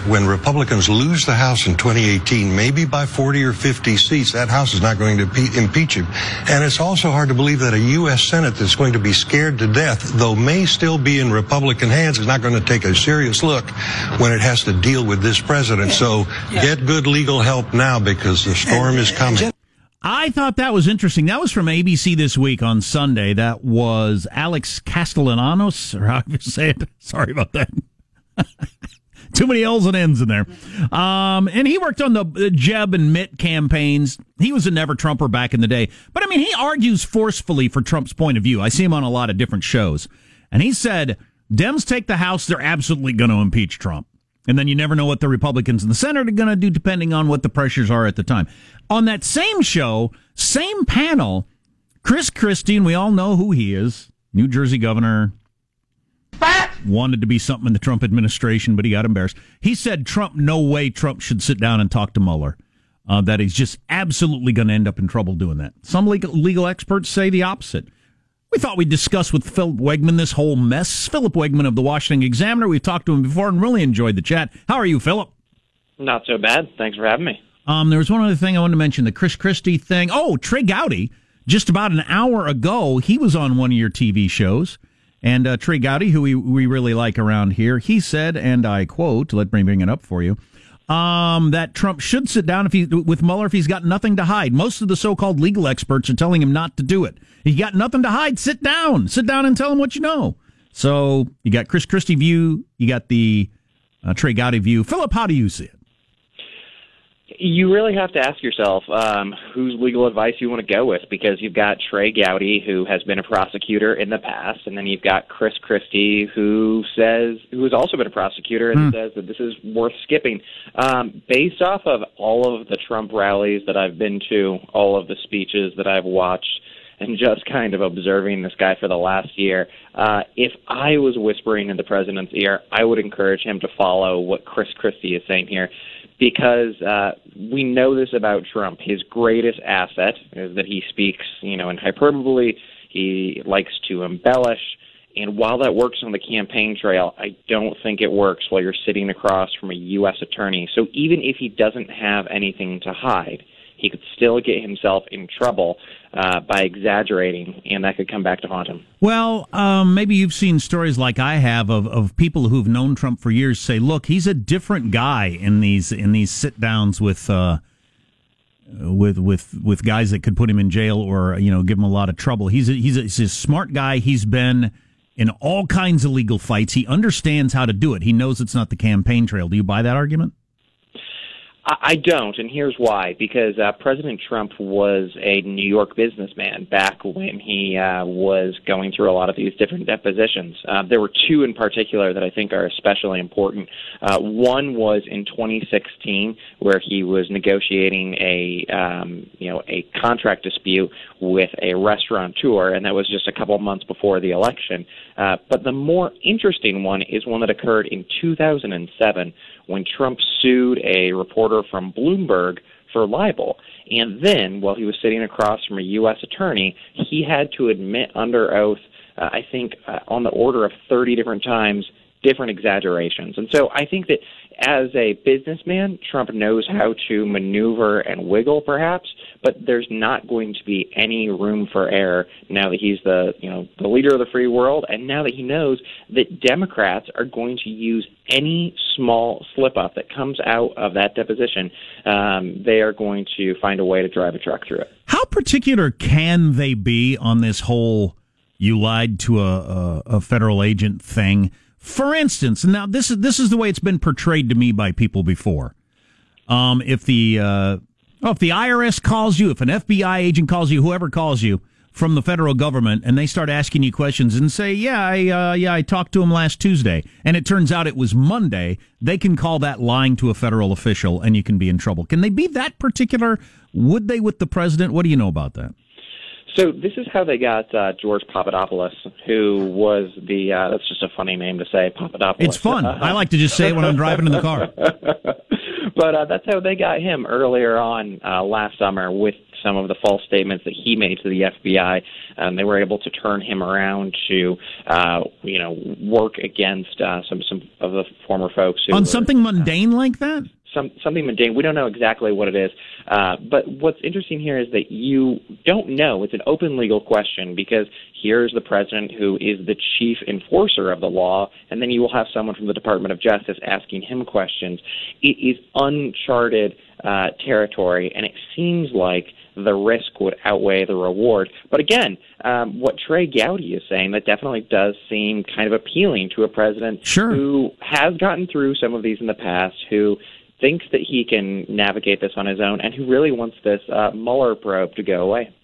that when Republicans lose the House in 2018, maybe by 40 or 50 seats, that House is not going to impeach him. And it's also hard to believe that a U.S. Senate that's going to be scared to death, though may still be in Republican hands, is not going to take a serious look when it has to deal with this president. So get good legal help now because the storm is coming. I thought that was interesting. That was from ABC this week on Sunday. That was Alex Castellanos, or how you say it. Sorry about that. Too many L's and N's in there. Um, and he worked on the Jeb and Mitt campaigns. He was a never Trumper back in the day. But I mean, he argues forcefully for Trump's point of view. I see him on a lot of different shows. And he said, Dems take the House, they're absolutely going to impeach Trump. And then you never know what the Republicans in the Senate are going to do depending on what the pressures are at the time. On that same show, same panel, Chris Christie, and we all know who he is, New Jersey governor, wanted to be something in the Trump administration, but he got embarrassed. He said Trump, no way Trump should sit down and talk to Mueller. Uh, that he's just absolutely going to end up in trouble doing that. Some legal, legal experts say the opposite. We thought we'd discuss with Philip Wegmann this whole mess. Philip Wegmann of the Washington Examiner. We've talked to him before and really enjoyed the chat. How are you, Philip? Not so bad. Thanks for having me. Um, there was one other thing I wanted to mention the Chris Christie thing. Oh, Trey Gowdy, just about an hour ago, he was on one of your TV shows. And uh, Trey Gowdy, who we, we really like around here, he said, and I quote, let me bring it up for you um, that Trump should sit down if he with Mueller if he's got nothing to hide. Most of the so-called legal experts are telling him not to do it. He got nothing to hide. Sit down. Sit down and tell him what you know. So you got Chris Christie view. You got the uh, Trey Gowdy view. Philip, how do you see it? You really have to ask yourself um, whose legal advice you want to go with because you've got Trey Gowdy, who has been a prosecutor in the past, and then you've got Chris Christie, who says who has also been a prosecutor and hmm. says that this is worth skipping. Um, based off of all of the Trump rallies that I've been to, all of the speeches that I've watched, and just kind of observing this guy for the last year, uh, if I was whispering in the president's ear, I would encourage him to follow what Chris Christie is saying here because uh, we know this about Trump. His greatest asset is that he speaks, you know, in hyperbole. He likes to embellish. And while that works on the campaign trail, I don't think it works while you're sitting across from a U.S. attorney. So even if he doesn't have anything to hide, he could still get himself in trouble uh, by exaggerating, and that could come back to haunt him. Well, um, maybe you've seen stories like I have of, of people who've known Trump for years say, "Look, he's a different guy in these in these sit downs with." Uh, with with with guys that could put him in jail or you know give him a lot of trouble. He's a, he's a, he's a smart guy. He's been in all kinds of legal fights. He understands how to do it. He knows it's not the campaign trail. Do you buy that argument? I don't, and here's why. Because uh, President Trump was a New York businessman back when he uh, was going through a lot of these different depositions. Uh, there were two in particular that I think are especially important. Uh, one was in 2016, where he was negotiating a um, you know a contract dispute with a restaurateur, and that was just a couple months before the election. Uh, but the more interesting one is one that occurred in 2007 when Trump sued a reporter from Bloomberg for libel. And then, while he was sitting across from a U.S. attorney, he had to admit under oath, uh, I think, uh, on the order of 30 different times, different exaggerations. And so I think that as a businessman, Trump knows how to maneuver and wiggle, perhaps, but there's not going to be any room for error now that he's the you know the leader of the free world, and now that he knows that Democrats are going to use any small slip up that comes out of that deposition, um, they are going to find a way to drive a truck through it. How particular can they be on this whole "you lied to a, a, a federal agent" thing? For instance, now this is this is the way it's been portrayed to me by people before. Um, if the uh, oh, if the IRS calls you, if an FBI agent calls you, whoever calls you from the federal government, and they start asking you questions and say, "Yeah, I uh, yeah, I talked to him last Tuesday," and it turns out it was Monday, they can call that lying to a federal official, and you can be in trouble. Can they be that particular? Would they with the president? What do you know about that? So this is how they got uh, George Papadopoulos, who was the uh, that's just a funny name to say Papadopoulos. It's fun. I like to just say it when I'm driving in the car. but uh, that's how they got him earlier on uh, last summer with some of the false statements that he made to the FBI. Um, they were able to turn him around to, uh, you know, work against uh, some some of the former folks on were, something mundane uh, like that some something mundane. We don't know exactly what it is. Uh, but what's interesting here is that you don't know. It's an open legal question because here's the president who is the chief enforcer of the law, and then you will have someone from the Department of Justice asking him questions. It is uncharted uh, territory, and it seems like the risk would outweigh the reward. But again, um, what Trey Gowdy is saying, that definitely does seem kind of appealing to a president sure. who has gotten through some of these in the past, who thinks that he can navigate this on his own, and who really wants this uh, Mueller probe to go away.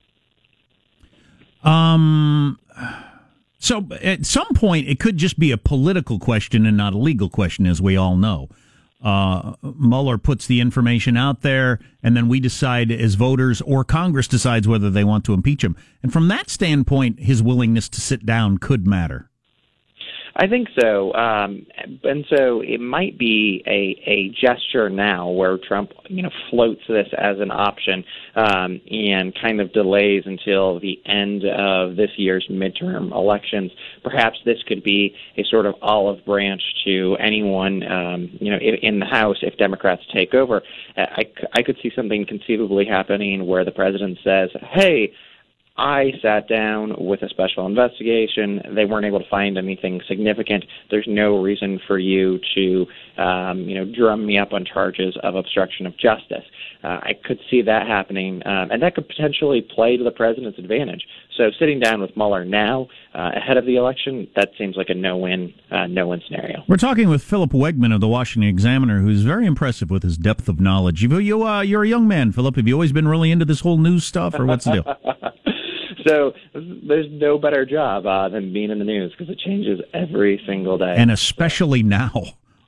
Um. So at some point, it could just be a political question and not a legal question, as we all know. Uh, Mueller puts the information out there, and then we decide as voters or Congress decides whether they want to impeach him. And from that standpoint, his willingness to sit down could matter. I think so, um, and so it might be a, a gesture now where Trump, you know, floats this as an option um, and kind of delays until the end of this year's midterm elections. Perhaps this could be a sort of olive branch to anyone, um, you know, in, in the House if Democrats take over. I, I could see something conceivably happening where the president says, "Hey." I sat down with a special investigation. They weren't able to find anything significant. There's no reason for you to, um, you know, drum me up on charges of obstruction of justice. Uh, I could see that happening, um, and that could potentially play to the president's advantage. So sitting down with Mueller now, uh, ahead of the election, that seems like a no-win, uh, no-win scenario. We're talking with Philip Wegmann of the Washington Examiner, who's very impressive with his depth of knowledge. You, you, uh, you're a young man, Philip. Have you always been really into this whole news stuff, or what's the deal? so there's no better job uh, than being in the news because it changes every single day, and especially now.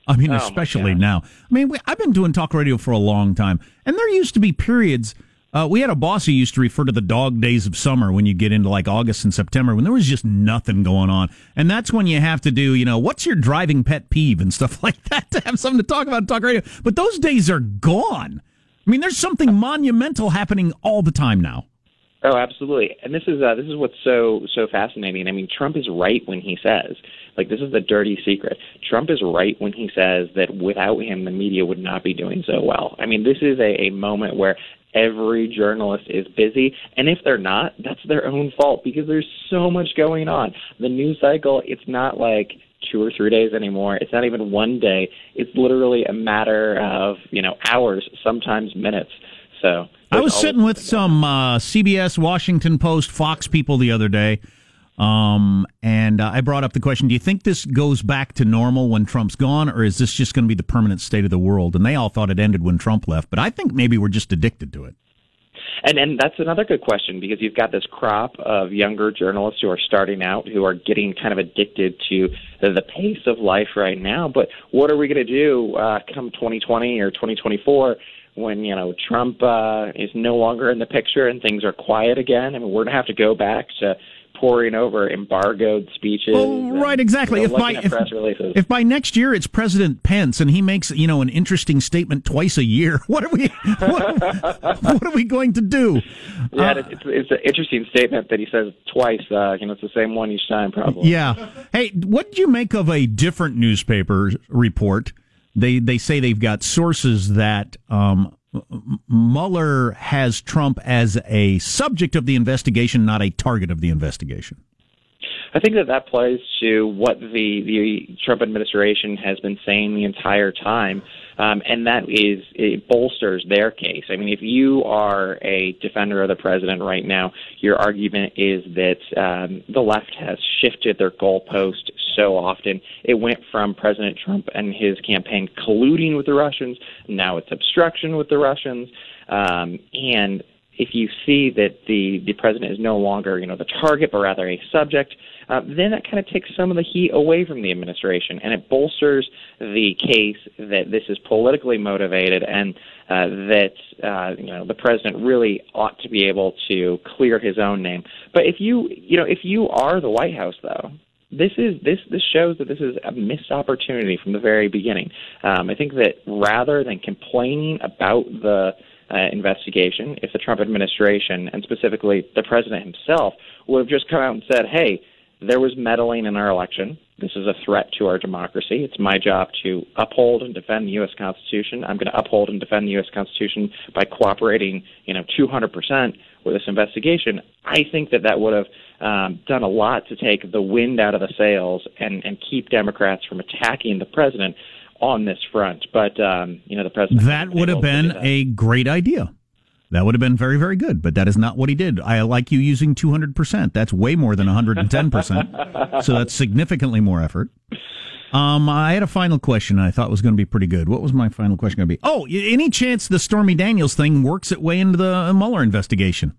I mean, oh especially now. I mean, we, I've been doing talk radio for a long time, and there used to be periods. Uh, we had a boss who used to refer to the dog days of summer when you get into like August and September when there was just nothing going on. And that's when you have to do, you know, what's your driving pet peeve and stuff like that to have something to talk about talk radio. But those days are gone. I mean, there's something monumental happening all the time now. Oh, absolutely. And this is uh, this is what's so so fascinating. I mean, Trump is right when he says, like this is the dirty secret. Trump is right when he says that without him the media would not be doing so well. I mean, this is a, a moment where every journalist is busy and if they're not, that's their own fault because there's so much going on. The news cycle, it's not like two or three days anymore. It's not even one day. It's literally a matter of, you know, hours, sometimes minutes. So I was sitting with some uh, CBS, Washington Post, Fox people the other day, um, and uh, I brought up the question: Do you think this goes back to normal when Trump's gone, or is this just going to be the permanent state of the world? And they all thought it ended when Trump left, but I think maybe we're just addicted to it. And and that's another good question because you've got this crop of younger journalists who are starting out who are getting kind of addicted to the, the pace of life right now. But what are we going to do uh, come 2020 or 2024? When you know Trump uh, is no longer in the picture and things are quiet again. I mean, we're gonna have to go back to poring over embargoed speeches. Oh, right, exactly. You know, if by if, if, by next year it's President Pence and he makes you know an interesting statement twice a year, what are we what, what are we going to do? Yeah, uh, it's, it's an interesting statement that he says twice. Uh, you know, it's the same one each time, probably. Yeah. Hey, what do you make of a different newspaper report? They they say they've got sources that um, Mueller has Trump as a subject of the investigation, not a target of the investigation. I think that that plays to what the the Trump administration has been saying the entire time, um, and that is it bolsters their case. I mean, if you are a defender of the president right now, your argument is that um, the left has shifted their goalpost so often. It went from President Trump and his campaign colluding with the Russians, now it's obstruction with the Russians, um, and if you see that the the president is no longer you know the target but rather a subject, uh, then that kind of takes some of the heat away from the administration and it bolsters the case that this is politically motivated and uh, that uh, you know the president really ought to be able to clear his own name. But if you you know if you are the White House though. This is this this shows that this is a missed opportunity from the very beginning. Um, I think that rather than complaining about the uh, investigation if the Trump administration, and specifically the president himself, would have just come out and said, hey, there was meddling in our election. This is a threat to our democracy. It's my job to uphold and defend the U.S. Constitution. I'm going to uphold and defend the U.S. Constitution by cooperating, you know, 200% with this investigation. I think that that would have um, done a lot to take the wind out of the sails and, and keep Democrats from attacking the president on this front. But um, you know, the president that would have been a great idea. That would have been very, very good, but that is not what he did. I like you using 200%. That's way more than 110%. so that's significantly more effort. Um, I had a final question I thought was going to be pretty good. What was my final question going to be? Oh, any chance the Stormy Daniels thing works its way into the Mueller investigation?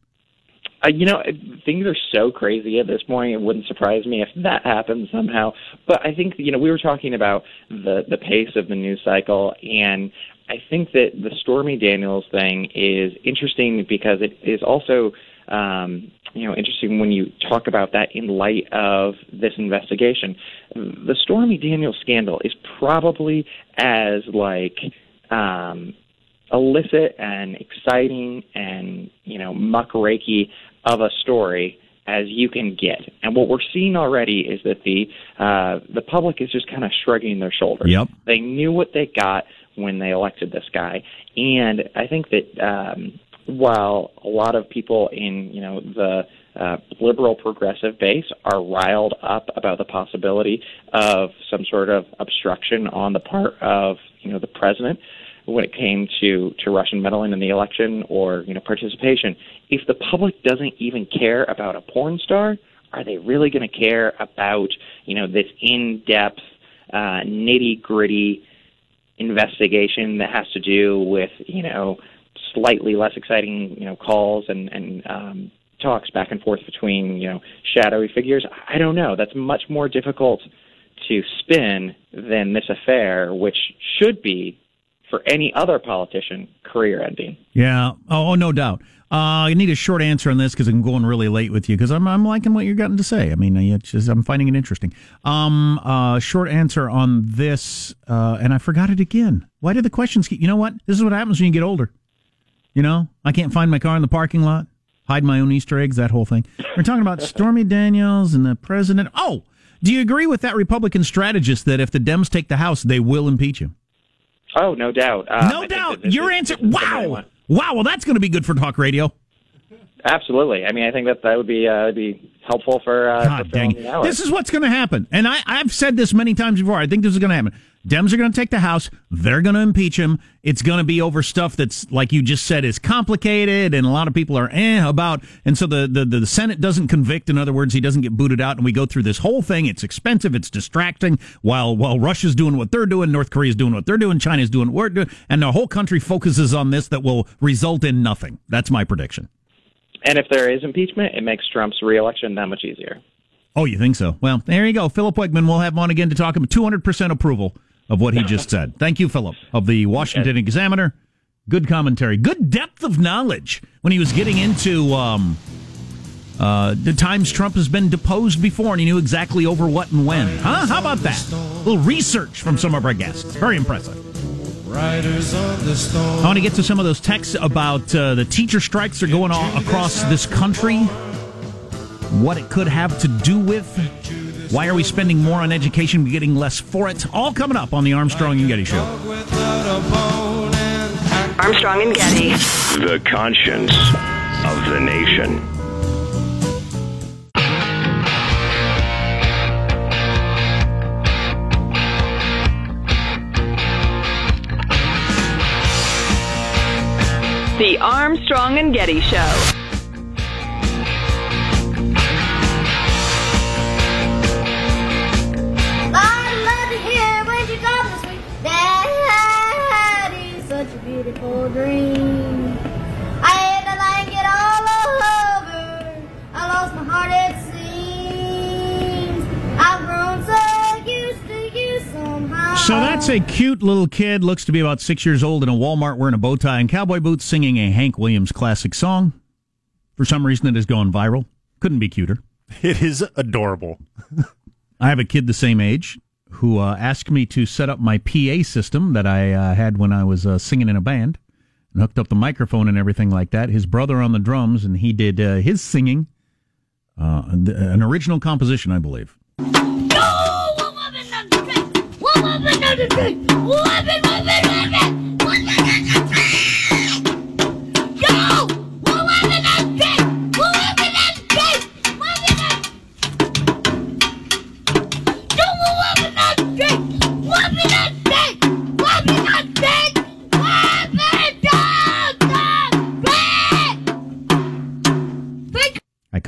Uh, you know, things are so crazy at this point. It wouldn't surprise me if that happens somehow. But I think you know we were talking about the the pace of the news cycle, and I think that the Stormy Daniels thing is interesting because it is also um, you know interesting when you talk about that in light of this investigation. The Stormy Daniels scandal is probably as like um, illicit and exciting and you know muckraky of a story as you can get. And what we're seeing already is that the uh, the public is just kind of shrugging their shoulders. Yep. They knew what they got when they elected this guy, and I think that um, while a lot of people in you know the uh, liberal progressive base are riled up about the possibility of some sort of obstruction on the part of you know the president when it came to to Russian meddling in the election or you know participation. If the public doesn't even care about a porn star, are they really going to care about you know this in-depth, uh, nitty-gritty investigation that has to do with you know slightly less exciting you know calls and and um, talks back and forth between you know shadowy figures? I don't know. That's much more difficult to spin than this affair, which should be for any other politician career ending. Yeah. Oh, no doubt. Uh, I need a short answer on this because I'm going really late with you because I'm I'm liking what you're getting to say. I mean, it's just, I'm finding it interesting. Um, uh, short answer on this, uh, and I forgot it again. Why did the questions keep? You know what? This is what happens when you get older. You know, I can't find my car in the parking lot, hide my own Easter eggs, that whole thing. We're talking about Stormy Daniels and the president. Oh, do you agree with that Republican strategist that if the Dems take the House, they will impeach him? Oh, no doubt. Um, no doubt. Your answer. Wow. Wow. Well, that's going to be good for talk radio. Absolutely. I mean, I think that that would be uh, be helpful for. Uh, God for dang. This is what's going to happen, and I, I've said this many times before. I think this is going to happen. Dems are going to take the House. They're going to impeach him. It's going to be over stuff that's, like you just said, is complicated, and a lot of people are eh about. And so the, the, the Senate doesn't convict. In other words, he doesn't get booted out, and we go through this whole thing. It's expensive. It's distracting. While while Russia's doing what they're doing, North Korea's doing what they're doing, China's doing what we're doing, and the whole country focuses on this that will result in nothing. That's my prediction. And if there is impeachment, it makes Trump's reelection that much easier. Oh, you think so? Well, there you go. Philip Wegmann. We'll have him on again to talk about 200% approval of what he just said. Thank you, Philip, of the Washington okay. Examiner. Good commentary, good depth of knowledge when he was getting into um, uh, the times Trump has been deposed before, and he knew exactly over what and when. Huh? How about that? A little research from some of our guests. Very impressive. I want to get to some of those texts about uh, the teacher strikes that are going on across this country. What it could have to do with why are we spending more on education, getting less for it? All coming up on the Armstrong and Getty Show. Armstrong and Getty. The conscience of the nation. The Armstrong and Getty Show. Beautiful dream. I had to like it all over. I lost my heart, it seems. I've grown so used to you somehow. So that's a cute little kid, looks to be about six years old in a Walmart wearing a bow tie and cowboy boots singing a Hank Williams classic song. For some reason, it has gone viral. Couldn't be cuter. It is adorable. I have a kid the same age who uh, asked me to set up my PA system that I uh, had when I was uh, singing in a band. and hooked up the microphone and everything like that. His brother on the drums, and he did uh, his singing, uh, th- an original composition, I believe.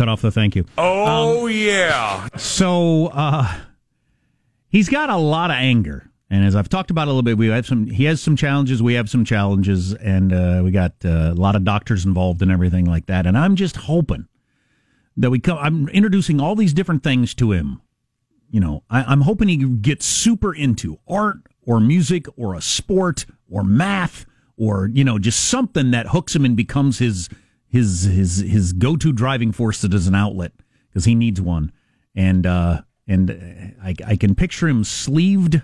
Cut off the thank you. Oh, yeah. So uh, he's got a lot of anger, and as I've talked about a little bit, we have some. He has some challenges. We have some challenges, and uh, we got uh, a lot of doctors involved and everything like that. And I'm just hoping that we come. I'm introducing all these different things to him. You know, I, I'm hoping he gets super into art or music or a sport or math or you know just something that hooks him and becomes his his his his go to driving force that is an outlet because he needs one. And uh, and uh, I, I can picture him sleeved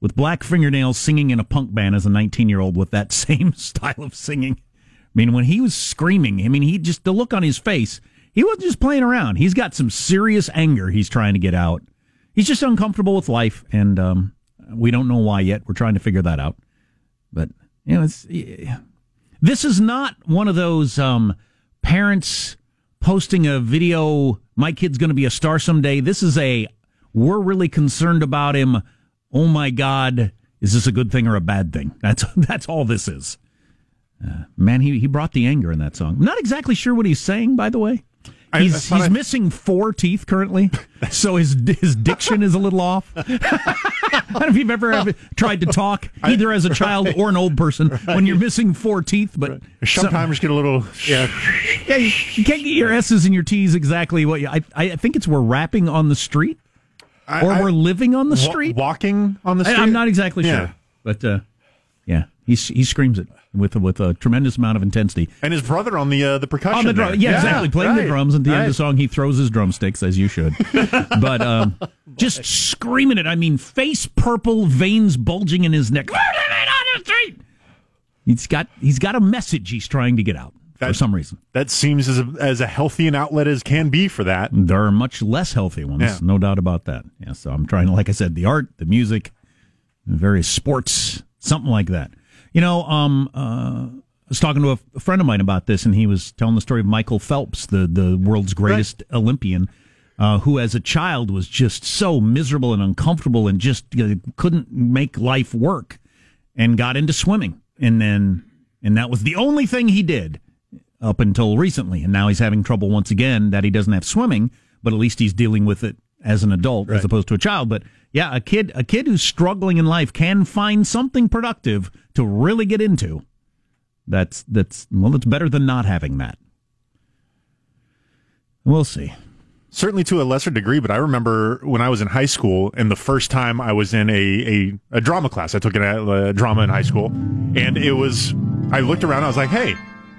with black fingernails singing in a punk band as a 19 year old with that same style of singing. I mean, when he was screaming, I mean, he just the look on his face. He wasn't just playing around. He's got some serious anger he's trying to get out. He's just uncomfortable with life, and um, we don't know why yet. We're trying to figure that out. But you know, it's this is not one of those um, parents posting a video. My kid's going to be a star someday. This is a we're really concerned about him. Oh my God, is this a good thing or a bad thing? That's that's all this is. Uh, man, he he brought the anger in that song. I'm not exactly sure what he's saying, by the way. I- He's I he's I- missing four teeth currently, so his his diction is a little off. I don't know if you've ever, ever tried to talk, either as a child or an old person, when you're missing four teeth. But some- Sometimes get a little. Yeah. yeah, you, you can't get your S's and your T's exactly what you. I, I think it's we're rapping on the street or we're living on the street. walking on the street. I, am not exactly Yeah. sure, but uh, yeah, he he screams it with with a tremendous amount of intensity. And his brother on the uh, the percussion. On the drum, there. yeah, exactly. Playing the drums at the end of the song, he throws his drumsticks as you should. but um, just screaming it. I mean, face purple, veins bulging in his neck. on the street. He's got he's got a message he's trying to get out for some reason. That seems as a, as a healthy an outlet as can be for that. There are much less healthy ones, Yeah. no doubt about that. Yeah, so I'm trying to, like I said, the art, the music, various sports, something like that. You know, um, uh, I was talking to a, friend of mine about this, and he was telling the story of Michael Phelps, the the world's greatest Olympian, uh, who as a child was just so miserable and uncomfortable, and just you know, couldn't make life work, and got into swimming, and then and that was the only thing he did up until recently, and now he's having trouble once again that he doesn't have swimming, but at least he's dealing with it as an adult as opposed to a child. But yeah, a kid a kid who's struggling in life can find something productive to really get into. That's that's well, it's better than not having that. We'll see. Certainly to a lesser degree, but I remember when I was in high school and the first time I was in a, a, a drama class. I took a, uh drama in high school, and it was. I looked around. I was like, "Hey,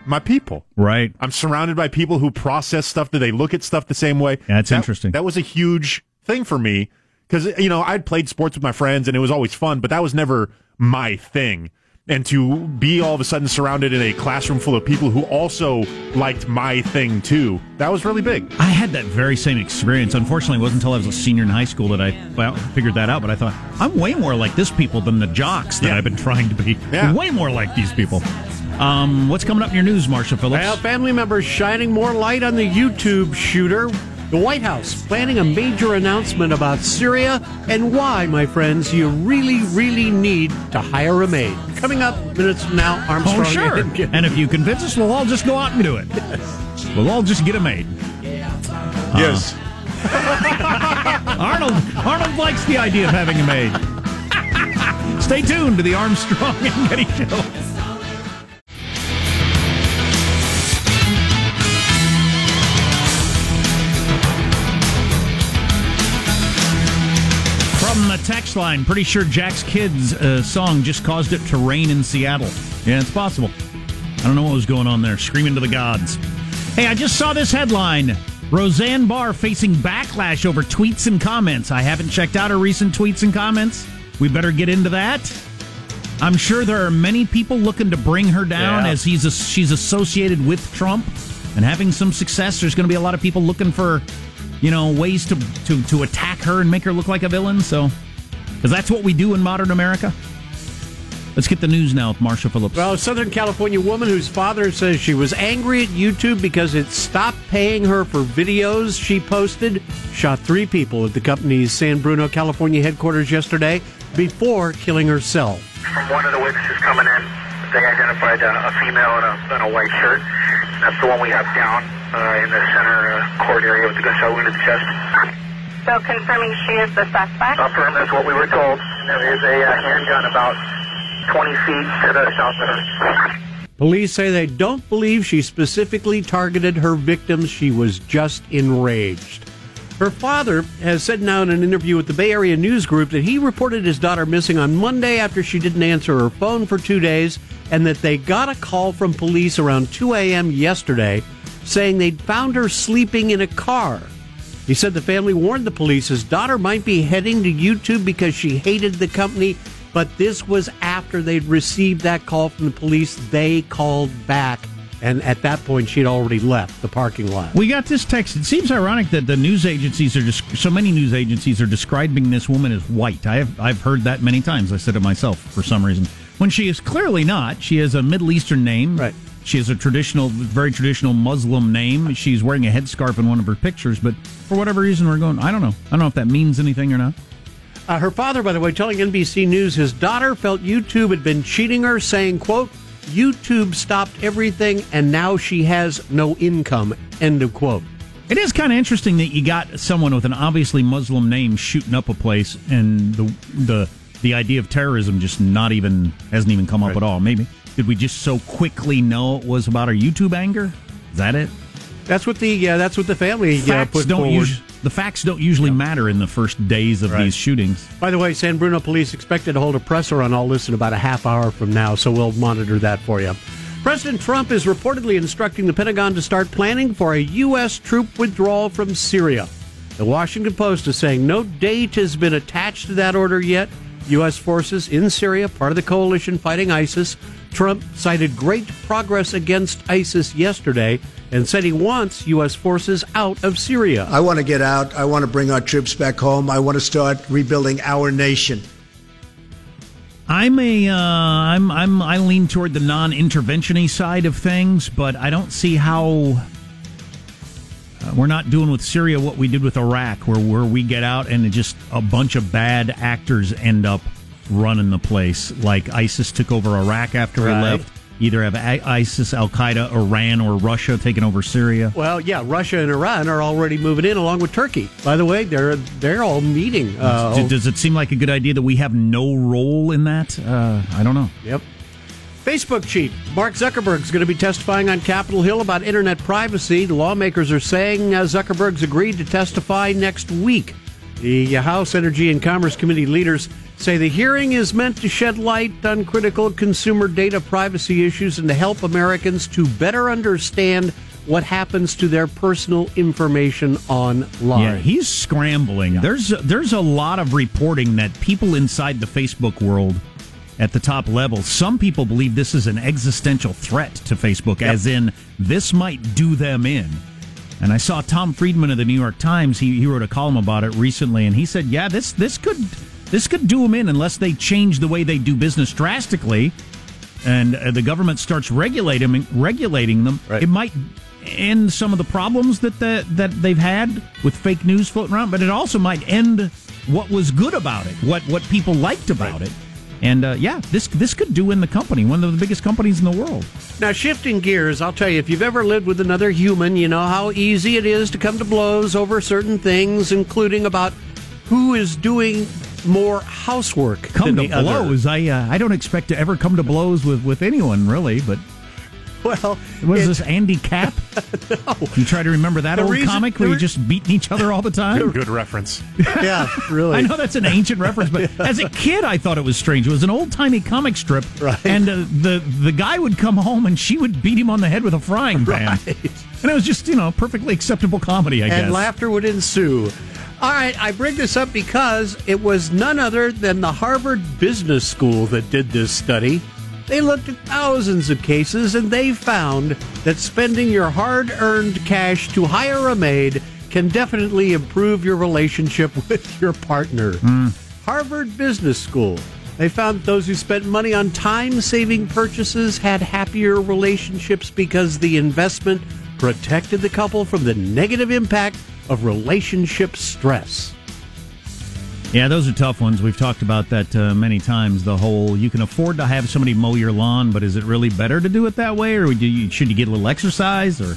my people." Right. I'm surrounded by people who process stuff. That they look at stuff the same way. That's That- interesting. That was a huge thing for me because you know I'd played sports with my friends and it was always fun, but that was never my thing. And to be all of a sudden surrounded in a classroom full of people who also liked my thing too, that was really big. I had that very same experience. Unfortunately, it wasn't until I was a senior in high school that I well, figured that out. But I thought I'm way more like this people than the jocks that Yeah. I've been trying to be. Yeah. Way more like these people. Um, what's coming up in your news, Marsha Phillips? Well, family members shining more light on the YouTube shooter. The White House planning a major announcement about Syria and why, my friends, you really, really need to hire a maid. Coming up minutes from now, oh, Armstrong. Oh, sure. and And if you convince us, we'll all just go out and do it. We'll all just get a maid. Yes. Uh-huh. Arnold Arnold likes the idea of having a maid. Stay tuned to the Armstrong and Getty Show. Text line, pretty sure Jack's Kids uh, song just caused it to rain in Seattle. Yeah, it's possible. I don't know what was going on there. Screaming to the gods. Hey, I just saw this headline. Roseanne Barr facing backlash over tweets and comments. I haven't checked out her recent tweets and comments. We better get into that. I'm sure there are many people looking to bring her down Yeah. as he's a, she's associated with Trump and having some success. There's going to be a lot of people looking for, you know, ways to to to attack her and make her look like a villain. So, because that's what we do in modern America. Let's get the news now with Marsha Phillips. Well, a Southern California woman whose father says she was angry at YouTube because it stopped paying her for videos she posted shot three people at the company's San Bruno, California headquarters yesterday before killing herself. From one of the witnesses coming in, they identified a, a female in a, in a white shirt. That's the one we have down uh, in the center uh, court area with the gunshot wound in the chest. So confirming she is the suspect? Affirm that's what we were told. There is a uh, handgun about 20 feet to the south of her. Police say they don't believe she specifically targeted her victims. She was just enraged. Her father has said now in an interview with the Bay Area News Group that he reported his daughter missing on Monday after she didn't answer her phone for two days, and that they got a call from police around 2 a.m. yesterday saying they'd found her sleeping in a car. He said the family warned the police his daughter might be heading to YouTube because she hated the company, but this was after they'd received that call from the police. They called back, and at that point, she'd already left the parking lot. We got this text. It seems ironic that the news agencies are just so many news agencies are describing this woman as white. I have I've heard that many times. I said it myself for some reason. When she is clearly not. She has a Middle Eastern name. Right. She has a traditional, very traditional Muslim name. She's wearing a headscarf in one of her pictures, but for whatever reason, we're going. I don't know. I don't know if that means anything or not. Uh, her father, by the way, telling NBC News his daughter felt YouTube had been cheating her, saying, quote, YouTube stopped everything and now she has no income, end of quote. It is kind of interesting that you got someone with an obviously Muslim name shooting up a place, and the the the idea of terrorism just not even hasn't even come up at all. Maybe did we just so quickly know it was about our YouTube anger? Is that it? That's what the uh, that's what the family uh, put don't forward. us- the facts don't usually matter in the first days of Right. these shootings. By the way, San Bruno police expected to hold a presser on all this in about a half hour from now, so we'll monitor that for you. President Trump is reportedly instructing the Pentagon to start planning for a U.S. troop withdrawal from Syria. The Washington Post is saying no date has been attached to that order yet. U.S. forces in Syria, part of the coalition fighting ISIS. Trump cited great progress against ISIS yesterday and said he wants U.S. forces out of Syria. I want to get out. I want to bring our troops back home. I want to start rebuilding our nation. I'm a uh, I'm I'm I lean toward the non-intervention-y side of things, but I don't see how uh, we're not doing with Syria what we did with Iraq, where where we get out and just a bunch of bad actors end up running the place. Like ISIS took over Iraq after Right. we left. Either have ISIS, Al Qaeda, Iran, or Russia taking over Syria. Well, yeah, Russia and Iran are already moving in along with Turkey. By the way, they're they're all meeting. Uh, D- Does it seem like a good idea that we have no role in that? Uh, I don't know. Yep. Facebook chief Mark Zuckerberg's going to be testifying on Capitol Hill about internet privacy. The lawmakers are saying uh, Zuckerberg's agreed to testify next week. The House Energy and Commerce Committee leaders say the hearing is meant to shed light on critical consumer data privacy issues and to help Americans to better understand what happens to their personal information online. Yeah, he's scrambling. There's there's a lot of reporting that people inside the Facebook world at the top level, some people believe this is an existential threat to Facebook, as in this might do them in. And I saw Tom Friedman of the New York Times. He, he wrote a column about it recently, and he said, "Yeah, this this could this could do them in unless they change the way they do business drastically, and uh, the government starts regulating regulating them. Right. It might end some of the problems that the, that they've had with fake news floating around, but it also might end what was good about it, what what people liked about it. And uh, yeah, this this could do in the company, one of the biggest companies in the world. Now, shifting gears, I'll tell you, if you've ever lived with another human, you know how easy it is to come to blows over certain things, including about who is doing more housework Come than to the other. blows, I uh, I don't expect to ever come to blows with, with anyone really, but Well, what is it- this Andy Capp? You try to remember that The old reason- comic where the you re- just beating each other all the time? Good reference. Yeah, really. I know that's an ancient reference, but as a kid, I thought it was strange. It was an old timey comic strip, Right. and uh, the the guy would come home and she would beat him on the head with a frying pan, Right. and it was just you know perfectly acceptable comedy, I and guess. laughter would ensue. All right, I bring this up because it was none other than the Harvard Business School that did this study. They looked at thousands of cases and they found that spending your hard earned cash to hire a maid can definitely improve your relationship with your partner. Hmm. Harvard Business School. They found those who spent money on time saving purchases had happier relationships because the investment protected the couple from the negative impact of relationship stress. Yeah, those are tough ones. We've talked about that uh, many times. The whole you can afford to have somebody mow your lawn, but is it really better to do it that way, or would you, should you get a little exercise? Or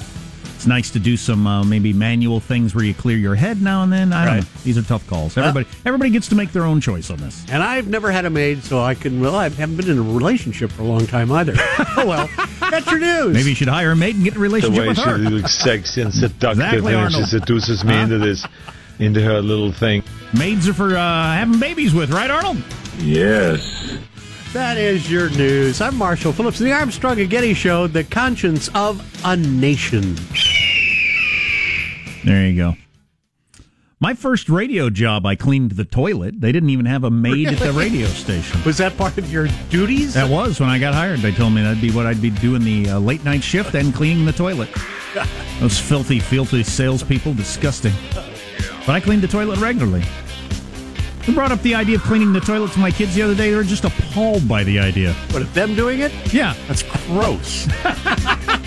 it's nice to do some uh, maybe manual things where you clear your head now and then. I don't Right. know. These are tough calls. Everybody, everybody gets to make their own choice on this. And I've never had a maid, so I can, well, I haven't been in a relationship for a long time either. oh, well, that's your news. Maybe you should hire a maid and get a relationship the relationship way with she looks sexy and seductive Exactly, and she seduces me Huh? into this into her little thing Maids are for uh, having babies with, right, Arnold? yes That is your news. I'm Marsha Phillips, and the Armstrong and Getty Show, the conscience of a nation. There you go. My first radio job, I cleaned the toilet. They didn't even have a maid at the radio station. Was that part of your duties? That was when I got hired. They told me that'd be what I'd be doing the uh, late night shift and cleaning the toilet. Those filthy, filthy salespeople, disgusting. But I cleaned the toilet regularly. We brought up the idea of cleaning the toilet to my kids the other day. They were just appalled by the idea. What, of them doing it? Yeah, That's gross.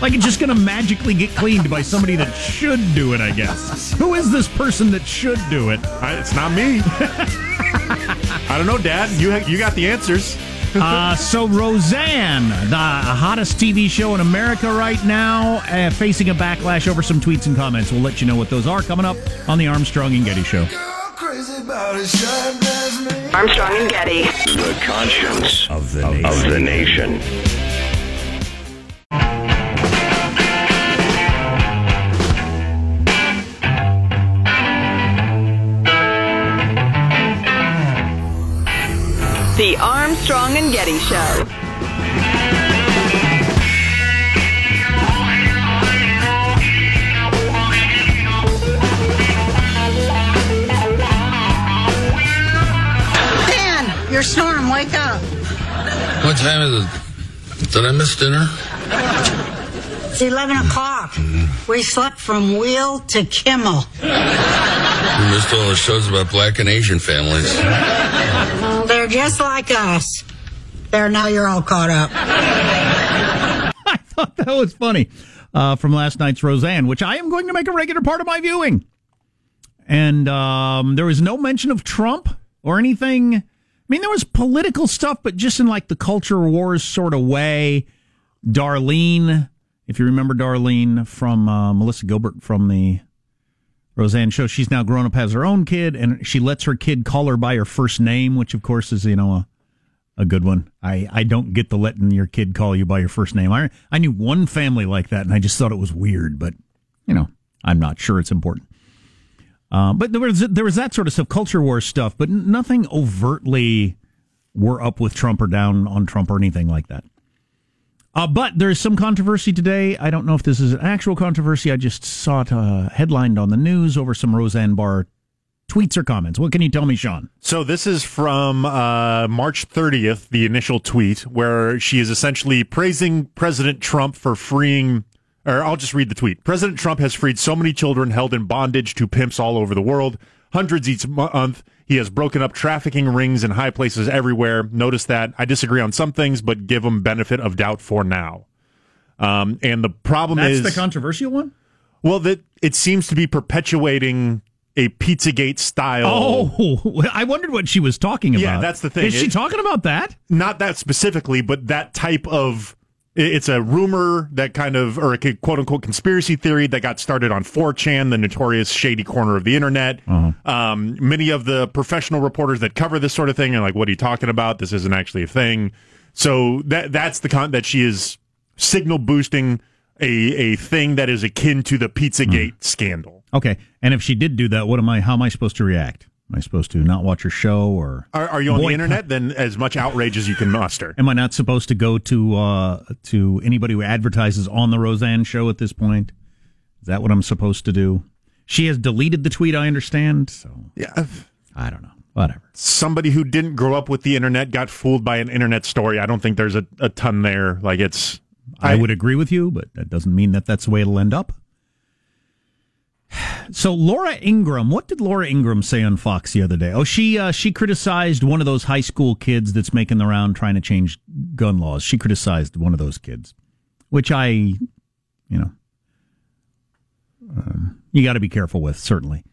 like it's just going to magically get cleaned by somebody that should do it, I guess. Who is this person that should do it? I, it's not me. I don't know, Dad. You you got the answers. uh, so Roseanne, the hottest TV show in America right now, uh, facing a backlash over some tweets and comments. We'll let you know what those are coming up on the Armstrong and Getty Show. Armstrong and Getty. the conscience of the nation. Of the nation. The Armstrong and Getty Show. Dan, you're snoring. Wake up. What time is it? Did I miss dinner? It's 11 o'clock. We slept from Wheel to Kimmel. We missed all the shows about black and Asian families. Oh, They're just like us. There, now you're all caught up. I thought that was funny uh, from last night's Roseanne, which I am going to make a regular part of my viewing. And um, there was no mention of Trump or anything. I mean, there was political stuff, but just in like the culture wars sort of way. Darlene, if you remember Darlene from uh, Melissa Gilbert from the Roseanne show, she's now grown up, has her own kid, and she lets her kid call her by her first name, which of course is, you know, a a good one. I, I don't get the letting your kid call you by your first name. I I knew one family like that, and I just thought it was weird. But you know, I'm not sure it's important. Uh, but there was there was that sort of stuff, culture war stuff, but nothing overtly we're up with Trump or down on Trump or anything like that. Uh, but there's some controversy today. I don't know if this is an actual controversy. I just saw it uh, headlined on the news over some Roseanne Barr tweets or comments. What can you tell me, Sean? So this is from uh, March 30th, the initial tweet, where she is essentially praising President Trump for freeing. Or I'll just read the tweet. President Trump has freed so many children held in bondage to pimps all over the world, hundreds each month. He has broken up trafficking rings in high places everywhere. Notice that I disagree on some things, but give him benefit of doubt for now. Um, and the problem That's is the controversial one. well that it seems to be perpetuating a Pizzagate style. Oh, I wondered what she was talking about. Yeah, that's the thing. Is she talking about that? Not that specifically, but that type of. It's a rumor that kind of, or a quote unquote conspiracy theory that got started on 4chan, the notorious shady corner of the internet. Um, many of the professional reporters that cover this sort of thing are like, "What are you talking about? This isn't actually a thing." So that that's the con that she is signal boosting a a thing that is akin to the Pizzagate scandal. Okay, and if she did do that, what am I? How am I supposed to react? Am I supposed to not watch her show, or Are, are you on the internet? Then as much outrage as you can muster. am I not supposed to go to uh, to anybody who advertises on the Roseanne show at this point? Is that what I'm supposed to do? She has deleted the tweet, I understand. So Yeah. I don't know. Whatever. Somebody who didn't grow up with the internet got fooled by an internet story. I don't think there's a, a ton there. Like it's. I, would agree with you, but that doesn't mean that that's the way it'll end up. So Laura Ingraham, what did Laura Ingraham say on Fox the other day? Oh, she uh, she criticized one of those high school kids that's making the round trying to change gun laws. She criticized one of those kids, which I, you know, um, you got to be careful with certainly.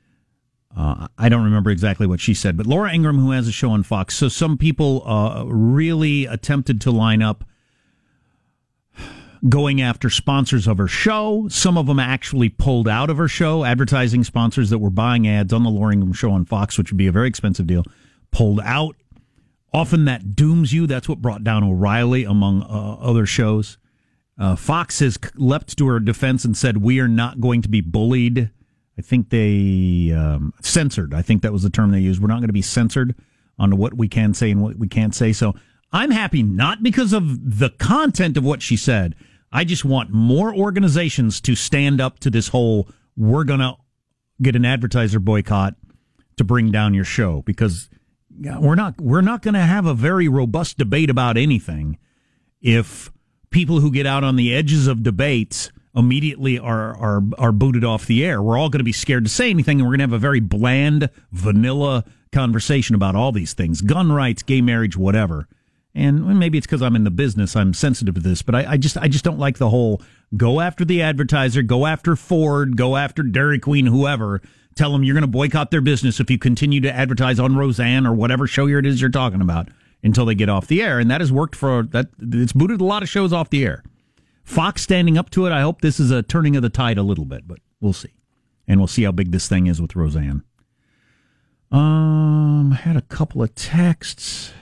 Uh, I don't remember exactly what she said, but Laura Ingraham, who has a show on Fox, so some people uh, really attempted to line up going after sponsors of her show. Some of them actually pulled out of her show, advertising sponsors that were buying ads on the Laura Ingraham show on Fox, which would be a very expensive deal, pulled out. Often that dooms you. That's what brought down O'Reilly, among uh, other shows. Uh, Fox has leapt to her defense and said, We are not going to be bullied. I think they um, censored. I think that was the term they used. We're not going to be censored on what we can say and what we can't say. So I'm happy not because of the content of what she said. I just want more organizations to stand up to this whole we're going to get an advertiser boycott to bring down your show because we're not we're not going to have a very robust debate about anything if people who get out on the edges of debates immediately are are are booted off the air. We're all going to be scared to say anything, and we're going to have a very bland, vanilla conversation about all these things: gun rights, gay marriage, whatever. And maybe it's because I'm in the business, I'm sensitive to this, but I, I just I just don't like the whole go after the advertiser, go after Ford, go after Dairy Queen, whoever. Tell them you're going to boycott their business if you continue to advertise on Roseanne or whatever show it is you're talking about until they get off the air. And that has worked for that. It's booted a lot of shows off the air. Fox standing up to it. I hope this is a turning of the tide a little bit, but we'll see. And we'll see how big this thing is with Roseanne. Um, I had a couple of texts.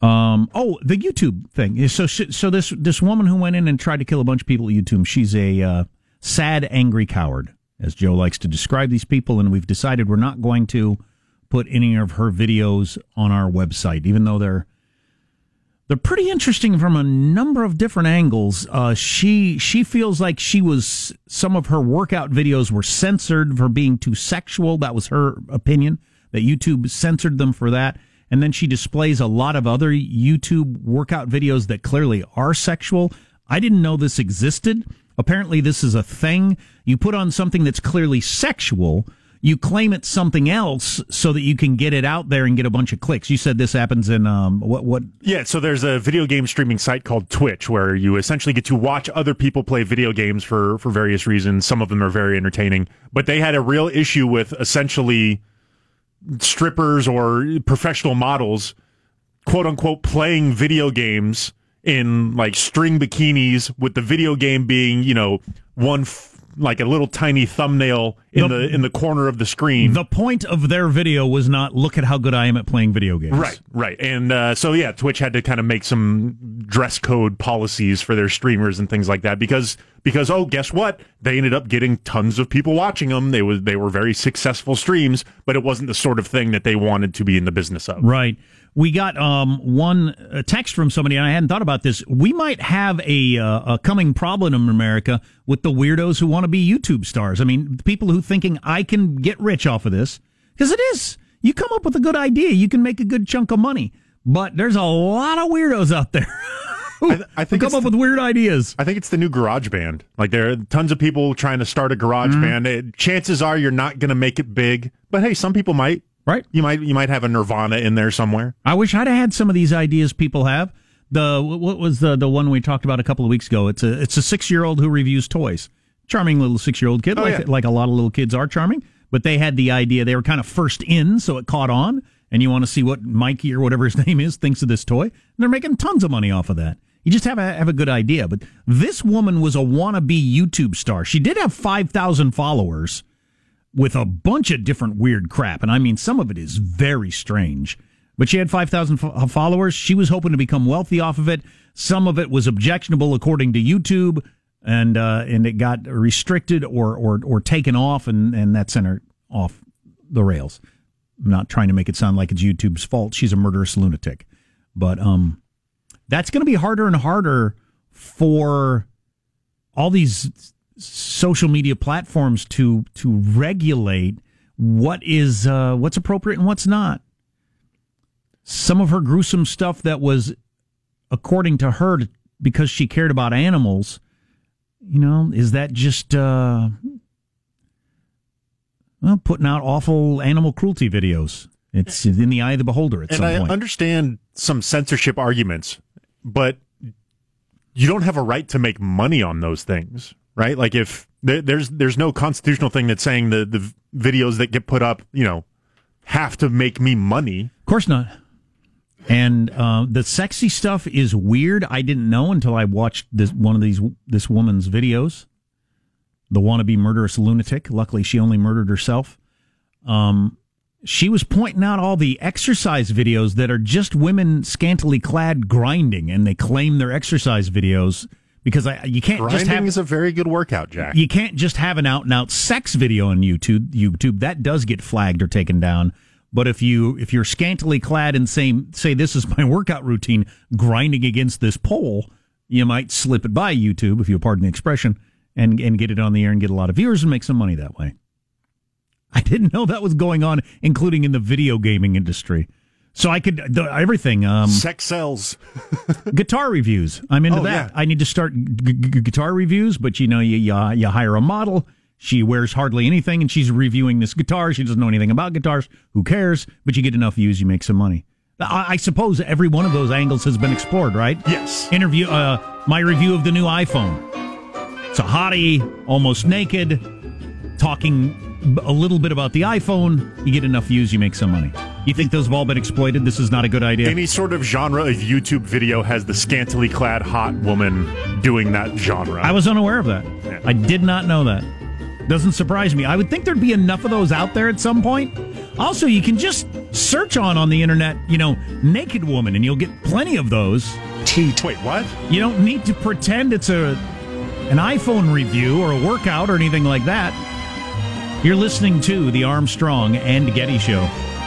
Um, oh, the YouTube thing. So, so this this woman who went in and tried to kill a bunch of people at YouTube. She's a uh, sad, angry coward, as Joe likes to describe these people. And we've decided we're not going to put any of her videos on our website, even though they're they're pretty interesting from a number of different angles. Uh, she she feels like she was some of her workout videos were censored for being too sexual. That was her opinion. That YouTube censored them for that. And then she displays a lot of other YouTube workout videos that clearly are sexual. I didn't know this existed. Apparently, this is a thing. You put on something that's clearly sexual, you claim it's something else so that you can get it out there and get a bunch of clicks. You said this happens in um, what? What? Yeah, so there's a video game streaming site called Twitch where you essentially get to watch other people play video games for for various reasons. Some of them are very entertaining, but they had a real issue with essentially strippers or professional models, quote unquote, playing video games in like string bikinis with the video game being, you know, one like a little tiny thumbnail in the, the, in the corner of the screen. The point of their video was not look at how good I am at playing video games. Right, right. And uh, so yeah, Twitch had to kind of make some dress code policies for their streamers and things like that because because oh, guess what? They ended up getting tons of people watching them. They was they were very successful streams, but it wasn't the sort of thing that they wanted to be in the business of. Right. We got um, one text from somebody, and I hadn't thought about this. We might have a, uh, a coming problem in America with the weirdos who want to be YouTube stars. I mean, people who thinking I can get rich off of this because it is. You come up with a good idea, you can make a good chunk of money. But there's a lot of weirdos out there. I, th- I, think come up with weird ideas. I think it's the new garage band. Like there are tons of people trying to start a garage mm-hmm. band. It, chances are you're not going to make it big, but hey, some people might. Right. You might you might have a Nirvana in there somewhere. I wish I'd have had some of these ideas people have. The what was the the one we talked about a couple of weeks ago? It's a it's a six year old who reviews toys. Charming little six year old kid, oh, like yeah. like a lot of little kids are charming. But they had the idea. They were kind of first in, so it caught on. And you want to see what Mikey or whatever his name is thinks of this toy. And they're making tons of money off of that. You just have a have a good idea. But this woman was a wannabe YouTube star. She did have five thousand followers with a bunch of different weird crap. And I mean, some of it is very strange. But she had 5,000 f- followers. She was hoping to become wealthy off of it. Some of it was objectionable according to YouTube, and uh, and it got restricted or or, or taken off, and, and that sent her off the rails. I'm not trying to make it sound like it's YouTube's fault. She's a murderous lunatic. But um, that's going to be harder and harder for all these social media platforms to to regulate what is uh, what's appropriate and what's not. Some of her gruesome stuff that was, according to her, because she cared about animals. You know, is that just uh, well putting out awful animal cruelty videos? It's in the eye of the beholder at and some I point. understand some censorship arguments, but you don't have a right to make money on those things, right? Like if there, there's there's no constitutional thing that's saying the the videos that get put up, you know, have to make me money. Of course not. And uh, the sexy stuff is weird. I didn't know until I watched this one of these this woman's videos. The wannabe murderous lunatic. Luckily, she only murdered herself. Um, she was pointing out all the exercise videos that are just women scantily clad grinding, and they claim they're exercise videos because I you can't Grinding just have is a very good workout, Jack. you can't just have an out and out sex video on YouTube. YouTube that does get flagged or taken down. But if you if you're scantily clad and say say this is my workout routine, grinding against this pole, you might slip it by YouTube if you pardon the expression, and and get it on the air and get a lot of viewers and make some money that way. I didn't know that was going on, including in the video gaming industry. So I could the, everything. Um, Sex sells. guitar reviews. I'm into Oh, that. yeah. I need to start g- g- guitar reviews, but you know, you, you you hire a model. She wears hardly anything, and she's reviewing this guitar. She doesn't know anything about guitars. Who cares? But you get enough views, you make some money. I, I suppose every one of those angles has been explored, right? Yes. Interview. Uh, my review of the new iPhone. It's a hottie, almost naked, talking a little bit about the iPhone. You get enough views, you make some money. You think those have all been exploited? This is not a good idea. Any sort of genre of YouTube video has the scantily clad hot woman doing that genre. I was unaware of that. Yeah. I did not know that. Doesn't surprise me. I would think there'd be enough of those out there at some point. Also, you can just search on on the internet, you know, naked woman, and you'll get plenty of those. Teat. Wait, what? You don't need to pretend it's a an iPhone review or a workout or anything like that. You're listening to the Armstrong and Getty Show.